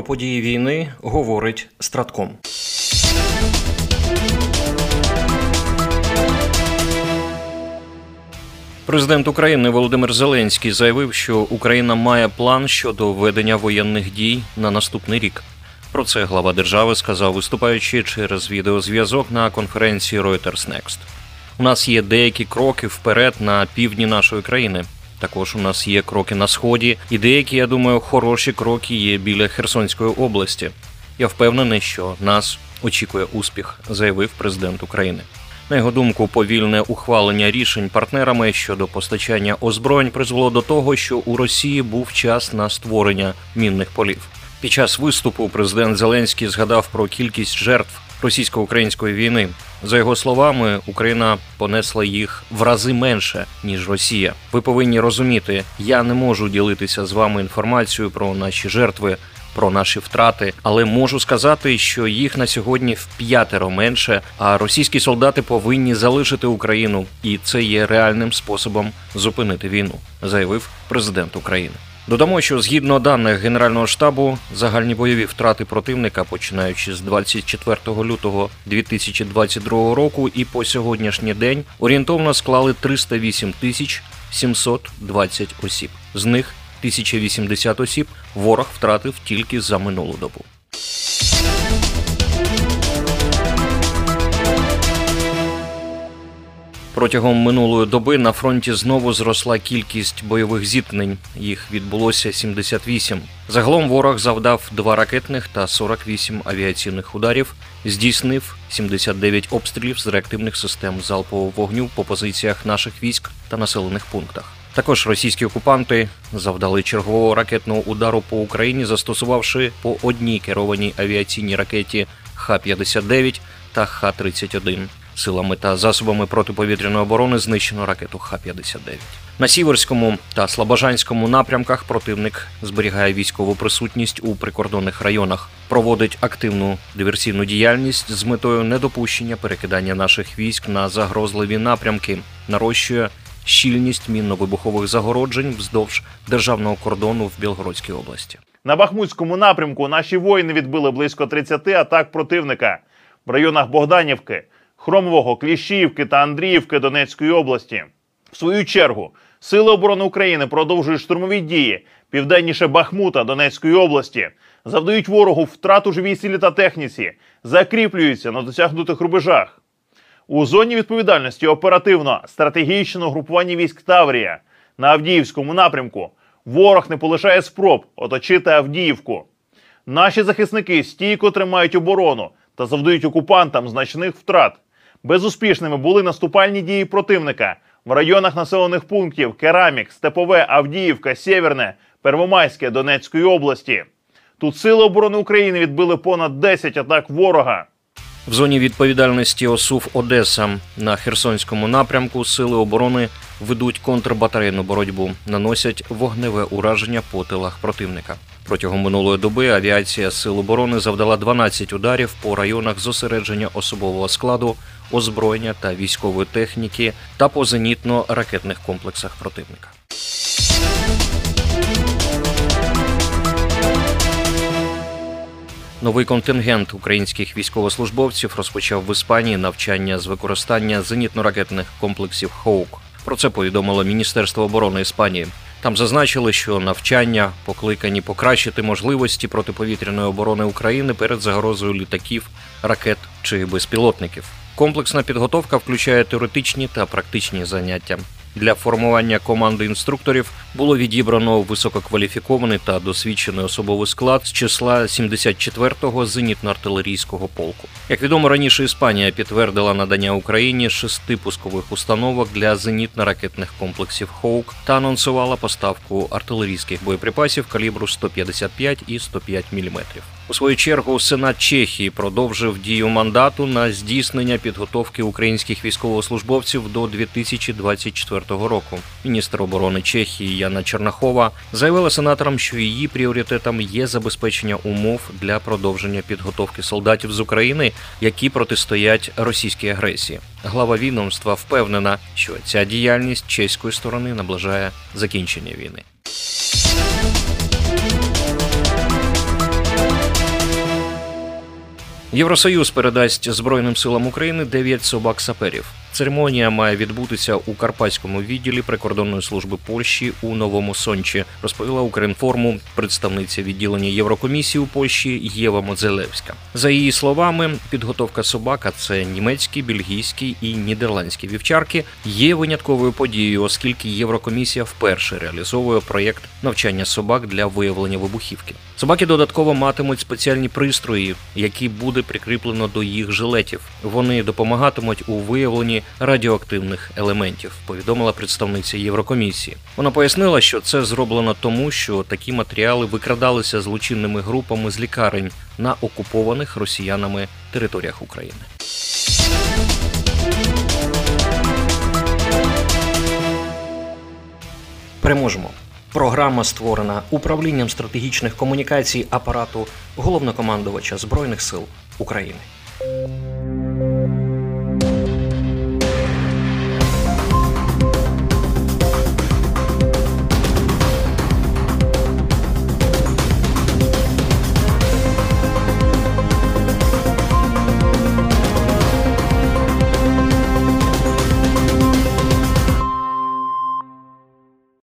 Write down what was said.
Про події війни говорить Стратком. Президент України Володимир Зеленський заявив, що Україна має план щодо ведення воєнних дій на наступний рік. Про це глава держави сказав, виступаючи через відеозв'язок на конференції Reuters Next. У нас є деякі кроки вперед на півдні нашої країни. Також у нас є кроки на сході, і деякі, я думаю, хороші кроки є біля Херсонської області. Я впевнений, що нас очікує успіх, заявив президент України. На його думку, повільне ухвалення рішень партнерами щодо постачання озброєнь призвело до того, що у Росії був час на створення мінних полів. Під час виступу президент Зеленський згадав про кількість жертв російсько-української війни. За його словами, Україна понесла їх в рази менше ніж Росія. Ви повинні розуміти, я не можу ділитися з вами інформацією про наші жертви. Про наші втрати, але можу сказати, що їх на сьогодні в п'ятеро менше. А російські солдати повинні залишити Україну, і це є реальним способом зупинити війну, заявив президент України. Додамо, що згідно даних Генерального штабу, загальні бойові втрати противника, починаючи з 24 лютого 2022 року і по сьогоднішній день, орієнтовно склали 308 тисяч 720 осіб. З них 1080 осіб ворог втратив тільки за минулу добу. Протягом минулої доби на фронті знову зросла кількість бойових зіткнень. Їх відбулося 78. Загалом ворог завдав два ракетних та 48 авіаційних ударів, здійснив 79 обстрілів з реактивних систем залпового вогню по позиціях наших військ та населених пунктах. Також російські окупанти завдали чергового ракетного удару по Україні, застосувавши по одній керованій авіаційній ракеті Х-59 та Х-31. Силами та засобами протиповітряної оборони знищено ракету Х-59. На Сіверському та Слобожанському напрямках противник зберігає військову присутність у прикордонних районах, проводить активну диверсійну діяльність з метою недопущення перекидання наших військ на загрозливі напрямки, нарощує щільність мінно-вибухових загороджень вздовж державного кордону в Білгородській області. На Бахмутському напрямку наші воїни відбили близько 30 атак противника в районах Богданівки, Хромового, Кліщіївки та Андріївки Донецької області. В свою чергу Сили оборони України продовжують штурмові дії південніше Бахмута Донецької області, завдають ворогу втрату живій силі та техніці, закріплюються на досягнутих рубежах. У зоні відповідальності оперативно стратегічного групування військ Таврія на Авдіївському напрямку ворог не полишає спроб оточити Авдіївку. Наші захисники стійко тримають оборону та завдають окупантам значних втрат. Безуспішними були наступальні дії противника в районах населених пунктів Керамік, Степове, Авдіївка, Сєверне, Первомайське Донецької області. Тут сили оборони України відбили понад 10 атак ворога. В зоні відповідальності ОСУВ Одеса на Херсонському напрямку сили оборони ведуть контрбатарейну боротьбу, наносять вогневе ураження по тилах противника. Протягом минулої доби авіація сил оборони завдала 12 ударів по районах зосередження особового складу, озброєння та військової техніки та по зенітно-ракетних комплексах противника. Новий контингент українських військовослужбовців розпочав в Іспанії навчання з використання зенітно-ракетних комплексів Хоук. Про це повідомило Міністерство оборони Іспанії. Там зазначили, що навчання покликані покращити можливості протиповітряної оборони України перед загрозою літаків, ракет чи безпілотників. Комплексна підготовка включає теоретичні та практичні заняття. Для формування команди інструкторів було відібрано висококваліфікований та досвідчений особовий склад з числа 74-го зенітно-артилерійського полку. Як відомо раніше, Іспанія підтвердила надання Україні шести пускових установок для зенітно-ракетних комплексів Хоук та анонсувала поставку артилерійських боєприпасів калібру 155 і 105 мм. У свою чергу Сенат Чехії продовжив дію мандату на здійснення підготовки українських військовослужбовців до 2024 року. Міністр оборони Чехії Яна Чернахова заявила сенаторам, що її пріоритетом є забезпечення умов для продовження підготовки солдатів з України, які протистоять російській агресії. Глава відомства впевнена, що ця діяльність чеської сторони наближає закінчення війни. Євросоюз передасть Збройним силам України 9 собак саперів. Церемонія має відбутися у карпатському відділі прикордонної служби Польщі у Новому Сончі, розповіла Укрінформу представниця відділення Єврокомісії у Польщі Єва Модзелевська. За її словами, підготовка собака це німецькі, бельгійські і нідерландські вівчарки є винятковою подією, оскільки Єврокомісія вперше реалізовує проєкт навчання собак для виявлення вибухівки. Собаки додатково матимуть спеціальні пристрої, які буде прикріплено до їх жилетів. Вони допомагатимуть у виявленні радіоактивних елементів, повідомила представниця Єврокомісії. Вона пояснила, що це зроблено тому, що такі матеріали викрадалися злочинними групами з лікарень на окупованих росіянами територіях України. Переможемо. Програма створена управлінням стратегічних комунікацій апарату головнокомандувача Збройних сил України.